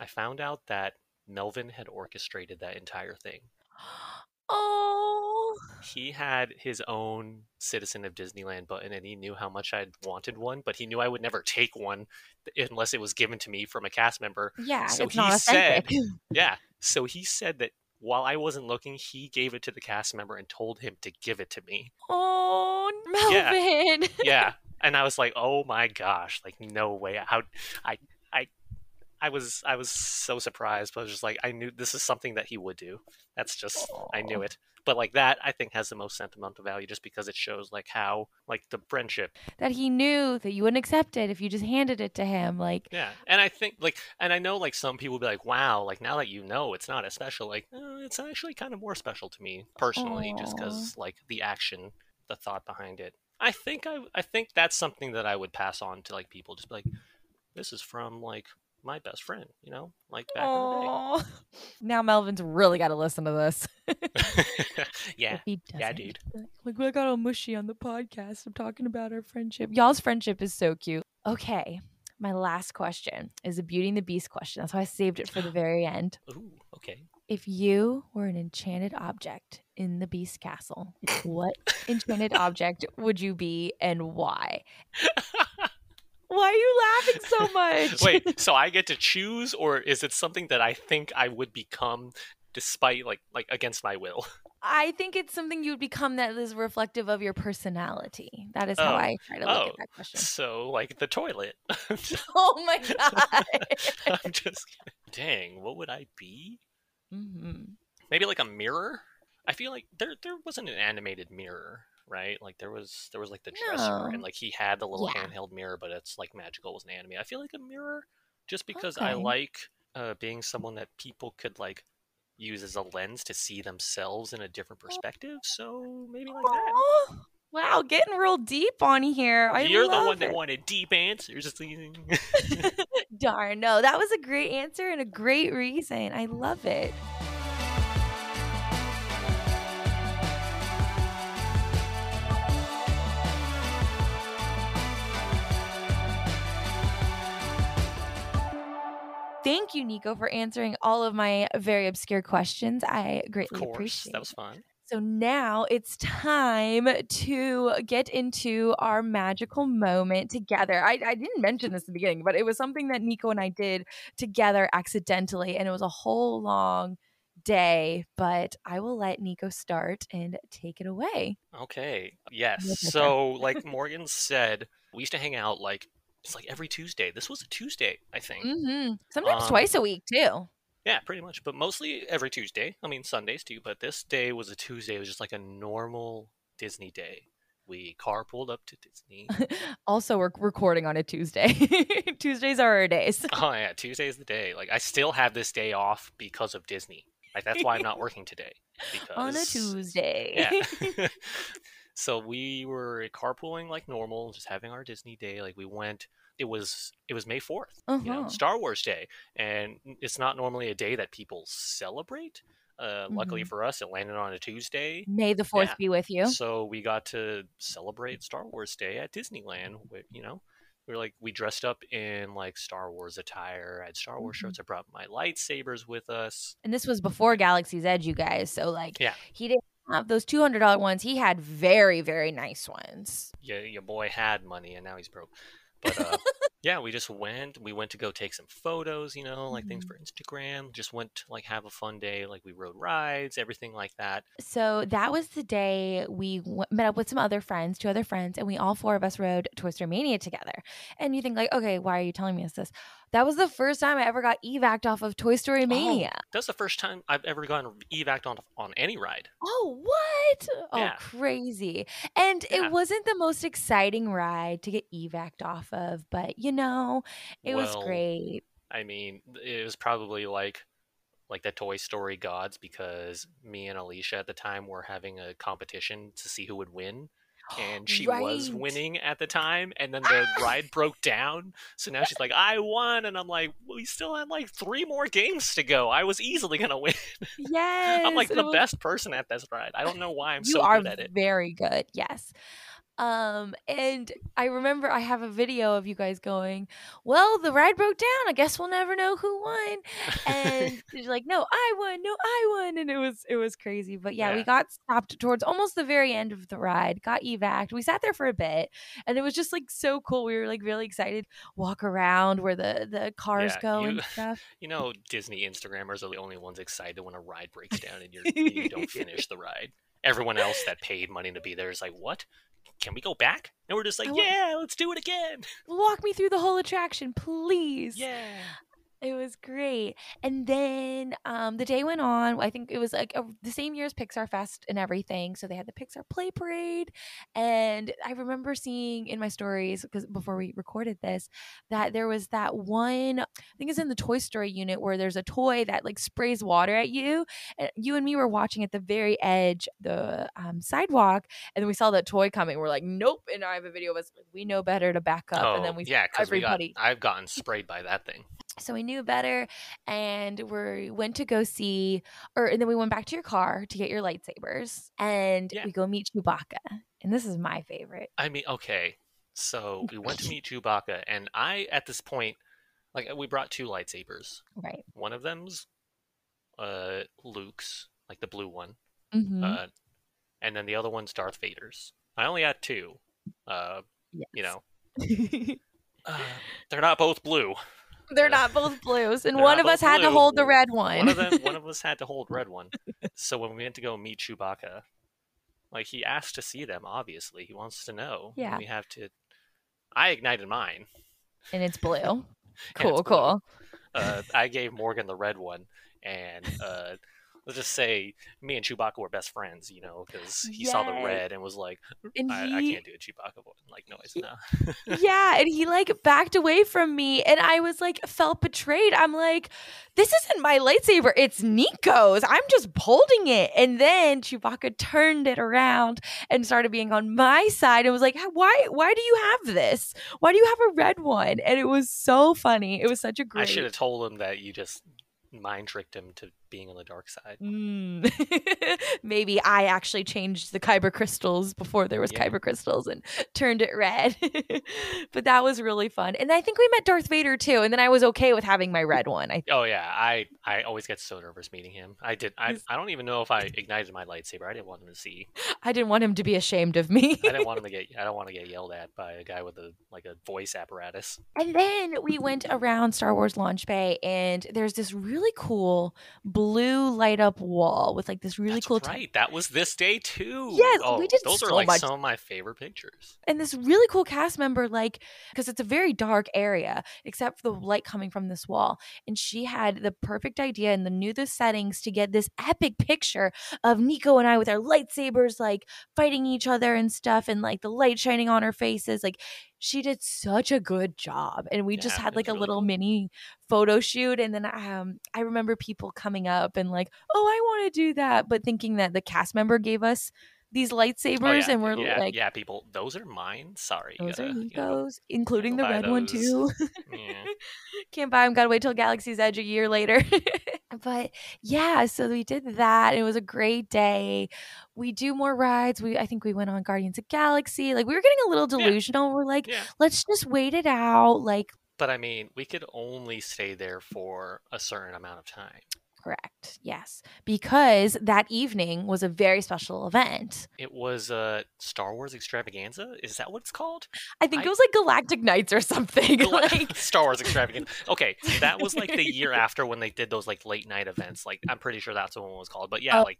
I found out that Melvin had orchestrated that entire thing. oh. He had his own Citizen of Disneyland button, and he knew how much I'd wanted one, but he knew I would never take one unless it was given to me from a cast member. Yeah, So it's not he said- Yeah, so he said that while I wasn't looking, he gave it to the cast member and told him to give it to me. Oh, Yeah. Melvin. Yeah, and I was like, "Oh my gosh! Like, no way! How I I was I was so surprised, but I was just like, I knew this is something that he would do. That's just I knew it. But like that, I think has the most sentimental value, just because it shows like how like the friendship. that he knew that you wouldn't accept it if you just handed it to him. Like, Yeah, and I think like, and I know like some people be like, "Wow!" Like now that you know, it's not as special. Like, uh, it's actually kind of more special to me personally, just because like the action, the thought behind it. I think I I think that's something that I would pass on to like people. Just be like, this is from like my best friend, you know, like back oh. Now Melvin's really got to listen to this. in the day. yeah, he yeah, dude. Like, I got all mushy on the podcast. I'm talking about our friendship. Y'all's friendship is so cute. Okay. My last question is a Beauty and the Beast question. That's why I saved it for the very end. Ooh, okay. If you were an enchanted object in the Beast Castle, what enchanted object would you be and why? Why are you laughing so much? Wait, so I get to choose, or is it something that I think I would become despite like like against my will. I think it's something you would become that is reflective of your personality. That is how Oh. I try to look Oh. at that question. So like the toilet. Oh my god. I'm just dang. What would I be? hmm Maybe like a mirror. I feel like there there wasn't an animated mirror, right? Like there was there was like the dresser, No. and like he had the little Yeah. handheld mirror, but it's like magical, it was an anime. I feel like a mirror, just because I like uh, being someone that people could like use as a lens to see themselves in a different perspective. So maybe like that. Wow, getting real deep on here. I You're the one that wanted deep answers. Darn, no, that was a great answer and a great reason. I love it. Thank you, Nico, for answering all of my very obscure questions. I of greatly course, appreciate that was fun. So now it's time to get into our magical moment together. I, I didn't mention this at the beginning, but it was something that Nico and I did together accidentally, and it was a whole long day. But I will let Nico start and take it away. Okay. Yes, So, like Morgan said, we used to hang out like it's like every Tuesday. This was a Tuesday, I think. hmm Sometimes Um, twice a week too. Yeah, pretty much. But mostly every Tuesday. I mean, Sundays too. But this day was a Tuesday. It was just like a normal Disney day. We carpooled up to Disney. Also, we're recording on a Tuesday. Tuesdays are our days. oh yeah, Tuesday is the day. Like I still have this day off because of Disney. Like that's why I'm not working today. Because on a Tuesday. Yeah. So we were carpooling like normal, just having our Disney day. Like we went. It was it was May fourth, you know, Uh-huh. Star Wars Day, and it's not normally a day that people celebrate. Uh, Luckily Mhm. for us, it landed on a Tuesday, May the fourth Yeah. be with you. so we got to celebrate Star Wars Day at Disneyland. You know, we were like we dressed up in like Star Wars attire. I had Star Wars Mhm. shirts. I brought my lightsabers with us. And this was before Galaxy's Edge, you guys. So like, Yeah. he didn't have those two hundred dollar ones. He had very very nice ones. yeah, your boy had money and now he's broke. But uh, yeah, we just went. We went to go take some photos, you know, like things Mhm. for Instagram. Just went to like have a fun day. Like we rode rides, everything like that. So that was the day we w- met up with some other friends, two other friends, and we all four of us rode Toy Story Mania together. And you think like, okay, why are you telling me this? That was the first time I ever got evac off of Toy Story oh, Mania. That's the first time I've ever gotten evac on on any ride. Oh, what? Oh, crazy. And Yeah. it wasn't the most exciting ride to get evac'd off of, but you know, it was great. I mean, it was probably like like the Toy Story gods because me and Alicia at the time were having a competition to see who would win. And she was winning at the time, and then the ah! ride broke down. So now she's like, "I won," and I'm like, "We still had like three more games to go. I was easily gonna win. Yes. I'm like the was- best person at this ride. I don't know why I'm you so good at it." very good. Yes. Um, and I remember I have a video of you guys going, Well, the ride broke down. I guess we'll never know who won. And you're like, No, I won, no, I won. And it was it was crazy. But yeah, we got stopped towards almost the very end of the ride, got evac. We sat there for a bit and it was just like so cool. We were like really excited, walk around where the, the cars Yeah, go you- and stuff. You know, Disney Instagrammers are the only ones excited when a ride breaks down and you're, you don't finish the ride. Everyone else that paid money to be there is like, "What? Can we go back?" And we're just like, I wa- "Yeah, let's do it again." Walk me through the whole attraction, please. Yeah. It was great. And then um, the day went on. I think it was like a, the same year as Pixar Fest and everything. So they had the Pixar Play Parade. And I remember seeing in my stories, because before we recorded this, that there was that one, I think it's in the Toy Story unit where there's a toy that like sprays water at you. And you and me were watching at the very edge, the um, sidewalk. And then we saw that toy coming. We're like, nope. And I have a video of us, like, we know better to back up. oh, and then we yeah, because we got. everybody- I've gotten sprayed by that thing. So we knew better and we went to go see or and then we went back to your car to get your lightsabers and Yeah. we go meet Chewbacca. And this is my favorite. I mean, okay. So we went to meet Chewbacca, and I, at this point, like we brought two lightsabers. Right. One of them's uh Luke's, like the blue one, Mm-hmm. uh, and then the other one's Darth Vader's. I only had two. Uh, you know, uh, they're not both blue. They're not both blues, and they're one of us had to hold the red one. one of them one of us had to hold red one. So when we went to go meet Chewbacca, like he asked to see them. Obviously, he wants to know. and Yeah. we have to. I ignited mine. and it's blue. Cool, it's blue. cool. Uh, I gave Morgan the red one, and uh, let's just say me and Chewbacca were best friends. You know, because he saw the red and was like, mm, And I, I can't do a Chewbacca like noise He- now. yeah, and he like backed away from me, and I was like felt betrayed. I'm like, this isn't my lightsaber; it's Nico's. I'm just holding it. And then Chewbacca turned it around and started being on my side, and was like, why? Why do you have this? Why do you have a red one? And it was so funny. It was such a great. I should have told him that you just mind tricked him to being on the dark side. Mm. Maybe I actually changed the kyber crystals before there was Yeah. kyber crystals and turned it red. but that was really fun. And I think we met Darth Vader too. And then I was okay with having my red one. I Oh yeah, I I always get so nervous meeting him. I did. I I don't even know if I ignited my lightsaber. I didn't want him to see. I didn't want him to be ashamed of me. I didn't want him to get. I don't want to get yelled at by a guy with a like a voice apparatus. And then we went around Star Wars Launch Bay, and there's this really cool blue light up wall with like this really That's cool. t- right. That was this day too. Yes, oh, we did Those are like much. some of my favorite pictures. and this really cool cast member, like, because it's a very dark area, except for the mm-hmm. light coming from this wall. And she had the perfect idea and the knew the settings to get this epic picture of Nico and I with our lightsabers, like fighting each other and stuff, and like the light shining on our faces. Like, she did such a good job. And we just had like a really little cool. mini photo shoot. And then um, I remember people coming up and like, oh, I want to do that, but thinking that the cast member gave us these lightsabers oh, yeah, and we're yeah, like, yeah, people. Those are mine. Sorry. those are gotta- you gotta go- Nico's, including the red one too. Yeah. Can't buy them. Gotta wait till Galaxy's Edge a year later. but yeah, so we did that. It was a great day. We do more rides. We I think we went on Guardians of Galaxy. Like we were getting a little Yeah. delusional. We're like, Yeah. let's just wait it out. Like But I mean, we could only stay there for a certain amount of time. Correct, yes, because that evening was a very special event. It was a Star Wars extravaganza. Is that what it's called? I think I- it was like Galactic Nights or something. Gal- like Star Wars extravaganza. Okay, that was like the year after when they did those like late night events. Like I'm pretty sure that's what it was called. But yeah, Oh. like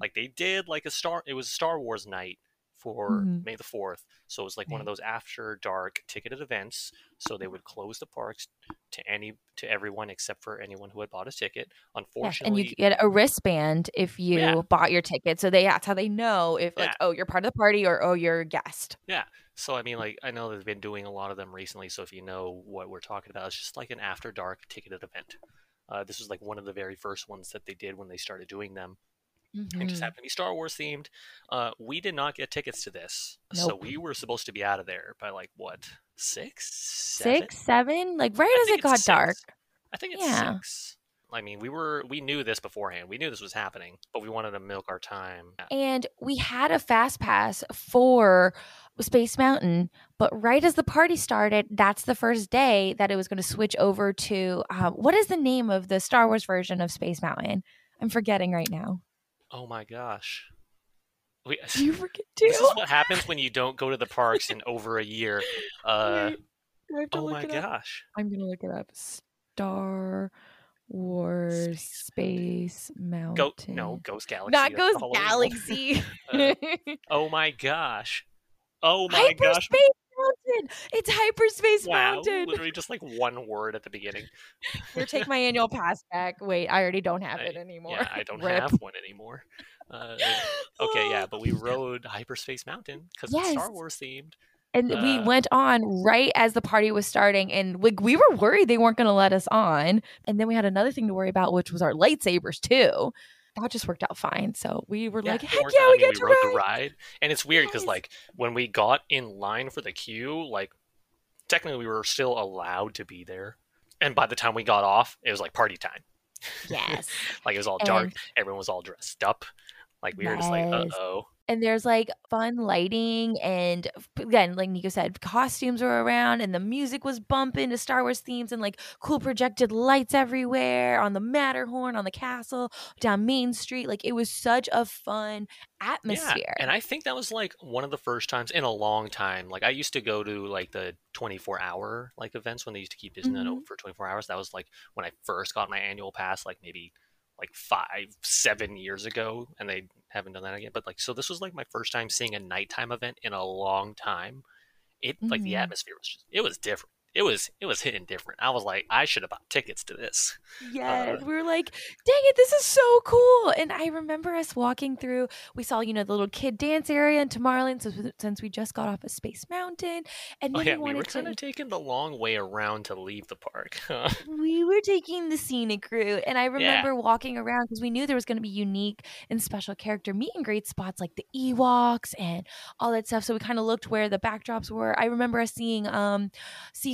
like they did like a star. It was a Star Wars night for Mhm. May the fourth. So it was like one of those after dark ticketed events. So they would close the parks to any to everyone except for anyone who had bought a ticket. Yes, Unfortunately, and you get a wristband if you Yeah. bought your ticket. So they that's how they know if like Yeah. oh you're part of the party or oh you're a guest. Yeah. So I mean, like I know they've been doing a lot of them recently. So if you know what we're talking about, it's just like an after dark ticketed event. Uh, this was like one of the very first ones that they did when they started doing them. It just happened to be Star Wars themed. Uh, we did not get tickets to this, so we were supposed to be out of there by like what six, seven? Six, seven, like right I as it got it's dark. six. I think it's Yeah. six. I mean, we were we knew this beforehand. We knew this was happening, but we wanted to milk our time. And we had a fast pass for Space Mountain, but right as the party started, that's the first day that it was going to switch over to um, what is the name of the Star Wars version of Space Mountain? I'm forgetting right now. Oh my gosh. We, Do you forget too? this is what happens when you don't go to the parks in over a year. Uh, Wait, do I have to oh my up? gosh. I'm gonna look it up. Star Wars Space Mountain. Go no, Ghost Galaxy. not Ghost the Halloween one. Galaxy. Uh, Oh my gosh. Oh my gosh. Mountain. It's Hyperspace Wow. Mountain. Literally just like one word at the beginning. Here, take my annual pass back. Wait, I already don't have I- it anymore. Yeah, I don't Rip. have one anymore. Uh, okay, yeah, but we rode Hyperspace Mountain because it's Star Yes. Wars themed. And we Uh, went on right as the party was starting, and like we were worried they weren't going to let us on. And then we had another thing to worry about, which was our lightsabers too. Oh, that just worked out fine. So we were like, "Heck yeah. We get to rode ride!" the ride, and it's weird because Yes. like when we got in line for the queue, like technically we were still allowed to be there, and by the time we got off, it was like party time. Yes, Like it was all dark. And- Everyone was all dressed up. Like we were just like, uh oh. and there's like fun lighting and again like nico said costumes were around and the music was bumping to star wars themes and like cool projected lights everywhere on the matterhorn on the castle down main street like it was such a fun atmosphere Yeah, and I think that was like one of the first times in a long time. Like I used to go to like the 24 hour like events when they used to keep Disneyland Mhm. open for 24 hours. That was like when I first got my annual pass, like maybe like five, seven years ago, and they haven't done that again. But like, so this was like my first time seeing a nighttime event in a long time. It like the Mhm. atmosphere was just it was different. It was it was hitting different. I was like, I should have bought tickets to this. Yes, Uh, we were like, dang it, this is so cool. And I remember us walking through, we saw, you know, the little kid dance area in Tomorrowland since, since we just got off of Space Mountain. And Oh yeah, we we wanted were to, kind of taking the long way around to leave the park. we were taking the scenic route. And I remember walking around because we knew there was going to be unique and special character meet and greet spots like the Ewoks and all that stuff. So we kind of looked where the backdrops were. I remember us seeing um,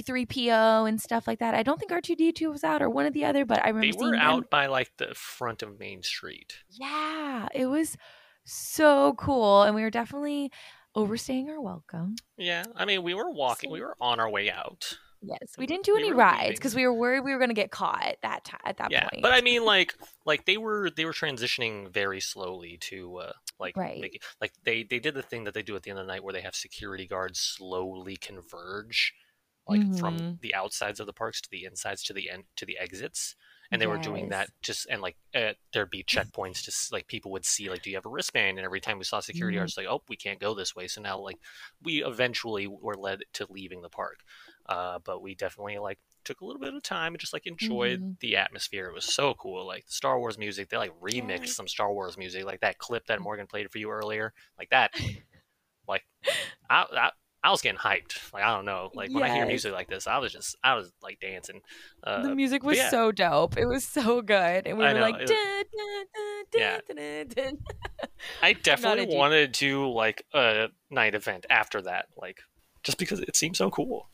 C3PO and stuff like that. I don't think R2D2 was out or one or the other, but I remember they seeing were them. out by like the front of Main Street. Yeah, it was so cool. And we were definitely overstaying our welcome. Yeah, I mean, we were walking, we were on our way out. Yes, we didn't do We any rides because we were worried we were going to get caught that ti at that Yeah, point. but I mean, like, like they were they were transitioning very slowly to uh, like Right. make like they they did the thing that they do at the end of the night where they have security guards slowly converge, like from Mhm. the outsides of the parks to the insides to the end to the exits. And they were doing that just and like uh, there'd be checkpoints just like people would see like do you have a wristband and every time we saw security Mhm. guards like oh we can't go this way so now like we eventually were led to leaving the park uh, but we definitely like took a little bit of time and just like enjoyed Mhm. the atmosphere. It was so cool. Like the Star Wars music, they like remixed Yes. some Star Wars music, like that clip that Morgan played for you earlier, like that. like I, I, I was getting hyped. Like I don't know. Like when I hear music like this, I was just I was like dancing. Uh, the music was yeah. so dope. It was so good. And we I were know, like, Yeah. I definitely wanted to do like a night event after that, like just because it seemed so cool.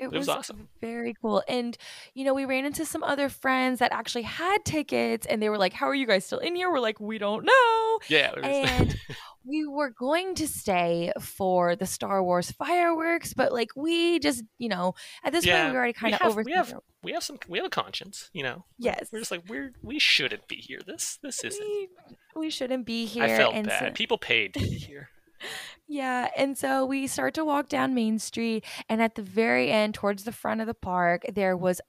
It was was, awesome. very cool. And, you know, we ran into some other friends that actually had tickets and they were like, How are you guys still in here? We're like, We don't know. Yeah. And we were going to stay for the Star Wars fireworks, but like we just, you know, at this Yeah, point we already kind of over. we have- we have some we have a conscience, you know. Yes. We're just like we're we shouldn't be here. This this isn't. we, we shouldn't be here. I felt and so- bad. People paid to be here. Yeah, and so we start to walk down Main Street, and at the very end, towards the front of the park, there was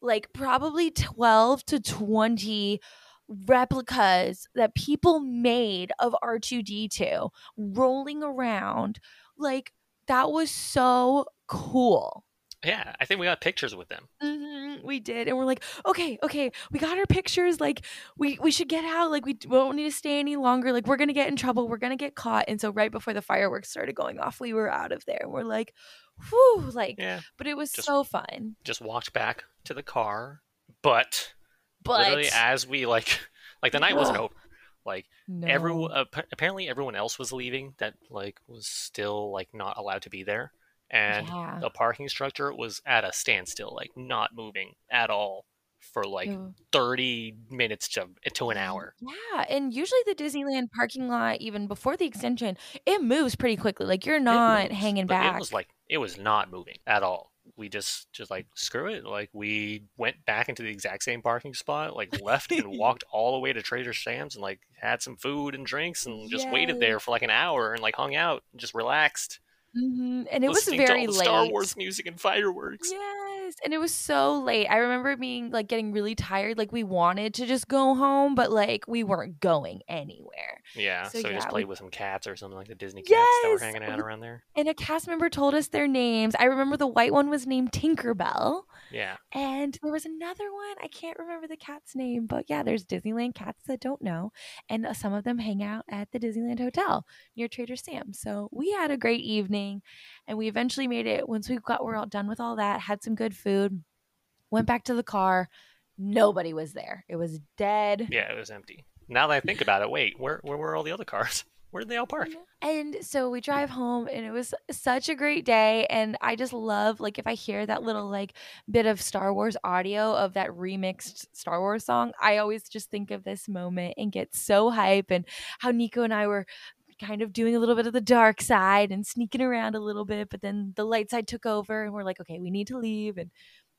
like probably 12 to 20 replicas that people made of R2D2 rolling around. Like, that was so cool. Yeah, I think we got pictures with them. hmm we did, and we're like, okay, okay, we got our pictures. Like, we we should get out. Like, we won't need to stay any longer. Like, we're gonna get in trouble. We're gonna get caught. And so, right before the fireworks started going off, we were out of there. We're like, whew, like, Yeah, but it was Just- so fun. just walked back to the car, but, But literally as we like, like the night wasn't over. Like no, everyone, apparently everyone else was leaving that like was still like not allowed to be there, and yeah. the parking structure was at a standstill, like not moving at all for like Ew. thirty minutes to to an hour. Yeah, and usually the Disneyland parking lot, even before the extension, it moves pretty quickly. Like you're not moves, hanging back. It was like it was not moving at all. We just just like screw it. Like we went back into the exact same parking spot, like left and walked all the way to Trader Sam's and like had some food and drinks and just waited there for like an hour and like hung out and just relaxed. Hmm And it was very late. Star Wars music and fireworks. Yes, and it was so late. I remember being like getting really tired. Like we wanted to just go home, but like we weren't going anywhere. Yeah, So, so, we just played we- with some cats or something like the Disney cats that were hanging out around there. And a cast member told us their names. I remember the white one was named Tinkerbell, Yeah, and there was another one. I can't remember the cat's name, but yeah, there's Disneyland cats that don't know, and uh, some of them hang out at the Disneyland Hotel near Trader Sam. So we had a great evening, and we eventually made it. Once we got we're all done with all that, had some good food, went back to the car. Nobody was there. It was dead. yeah, it was empty. Now that I think about it, wait, where where were all the other cars? Where did they all park? Mm-hmm. And so we drive home and it was such a great day and I just love like if I hear that little like bit of Star Wars audio of that remixed Star Wars song, I always just think of this moment and get so hype and how Nico and I were kind of doing a little bit of the dark side and sneaking around a little bit, but then the light side took over and we're like, okay, we need to leave and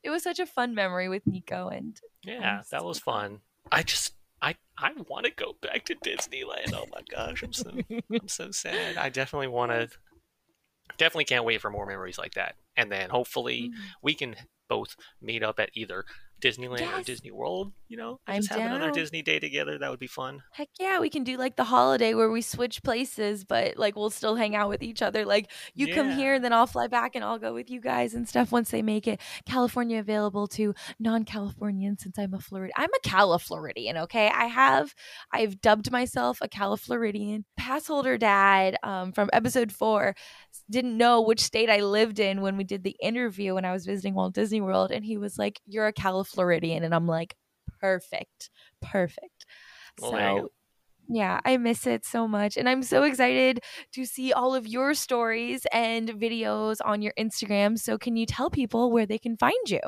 it was such a fun memory with Nico and Yeah, that was fun. I just I I want to go back to Disneyland. Oh my gosh, I'm so I'm so sad. I definitely want to. Definitely can't wait for more memories like that, and then hopefully Mhm. we can both meet up at either Disneyland or Disney World. You know, I'm just have another. Disney day together. That would be fun. Heck yeah, we can do like the holiday where we switch places, but like we'll still hang out with each other. Like you come Yeah. here, then I'll fly back and I'll go with you guys and stuff once they make it California available to non-Californians since I'm a Florida. I'm a Califloridian, okay? I have I've dubbed myself a Califloridian. Pass holder dad um, from episode four didn't know which state I lived in when we did the interview when I was visiting Walt Disney World, and he was like, "You're a Califloridian," and I'm like, "Perfect, perfect." Well, so yeah, I miss it so much. And I'm so excited to see all of your stories and videos on your Instagram. So, can you tell people where they can find you?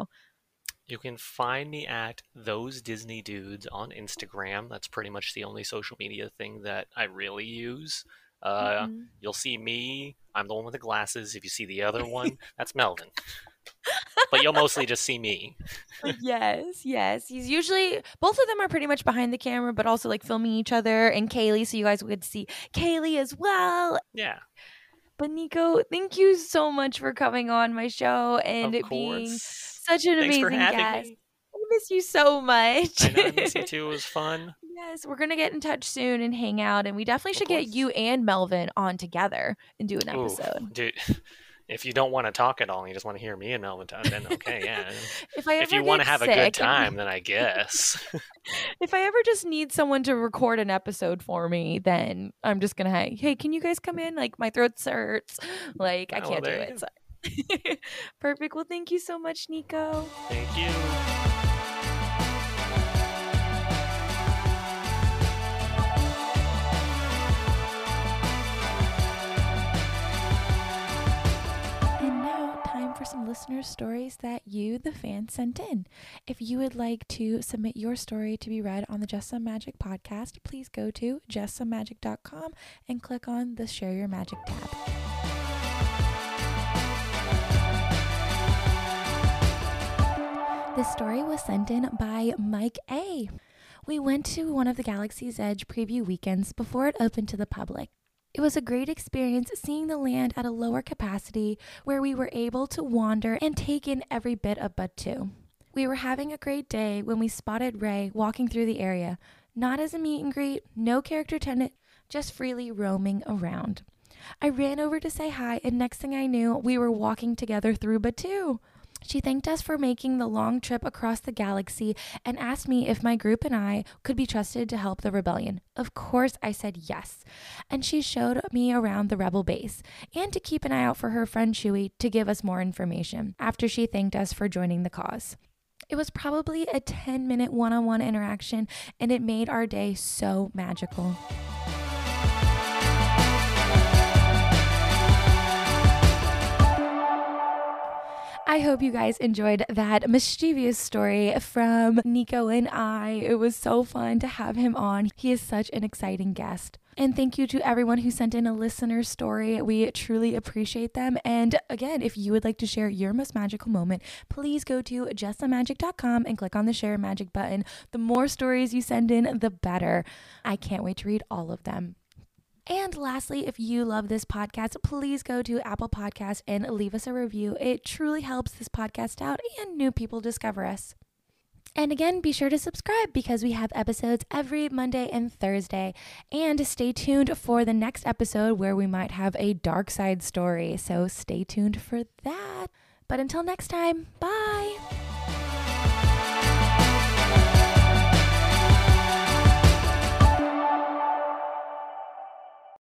You can find me at those Disney dudes on Instagram. That's pretty much the only social media thing that I really use. Uh, Mhm. You'll see me. I'm the one with the glasses. If you see the other one, that's Melvin. But you'll mostly just see me. yes, yes. He's usually, both of them are pretty much behind the camera, but also like filming each other and Kaylee. So, you guys would get to see Kaylee as well. Yeah, But, Nico, thank you so much for coming on my show and it being such an Thanks for amazing having guest. me. I miss you so much. I know I miss you too. It was fun. Yes, we're gonna get in touch soon and hang out, and we definitely should get you and Melvin on together and do an Ooh, episode. dude. If you don't want to talk at all and you just want to hear me and Melvin talk, then okay, yeah. If I ever if you want to have a good time, then I guess. if I ever just need someone to record an episode for me, then I'm just gonna hey, hey, can you guys come in? Like my throat hurts, like I Oh, well, can't do it. So- Perfect. Well, thank you so much, Nico. Thank you. Time for some listener stories that you, the fan, sent in. If you would like to submit your story to be read on the Just Some Magic podcast, please go to justsomemagic.com and click on the Share Your Magic tab. This story was sent in by Mike A. We went to one of the Galaxy's Edge preview weekends before it opened to the public. It was a great experience seeing the land at a lower capacity where we were able to wander and take in every bit of Batuu. We were having a great day when we spotted Rey walking through the area, not as a meet and greet, no character tenant, just freely roaming around. I ran over to say hi, and next thing I knew, we were walking together through Batuu. She thanked us for making the long trip across the galaxy and asked me if my group and I could be trusted to help the rebellion. Of course, I said yes. And she showed me around the rebel base and to keep an eye out for her friend Chewie to give us more information after she thanked us for joining the cause. It was probably a 10 minute one on one interaction, and it made our day so magical. I hope you guys enjoyed that mischievous story from Nico and I. It was so fun to have him on. He is such an exciting guest. And thank you to everyone who sent in a listener story. We truly appreciate them. And again, if you would like to share your most magical moment, please go to justthemagic.com and click on the share magic button. The more stories you send in, the better. I can't wait to read all of them. And lastly, if you love this podcast, please go to Apple Podcast and leave us a review. It truly helps this podcast out and new people discover us. And again, be sure to subscribe because we have episodes every Monday and Thursday. And stay tuned for the next episode where we might have a dark side story. So stay tuned for that. But until next time, bye.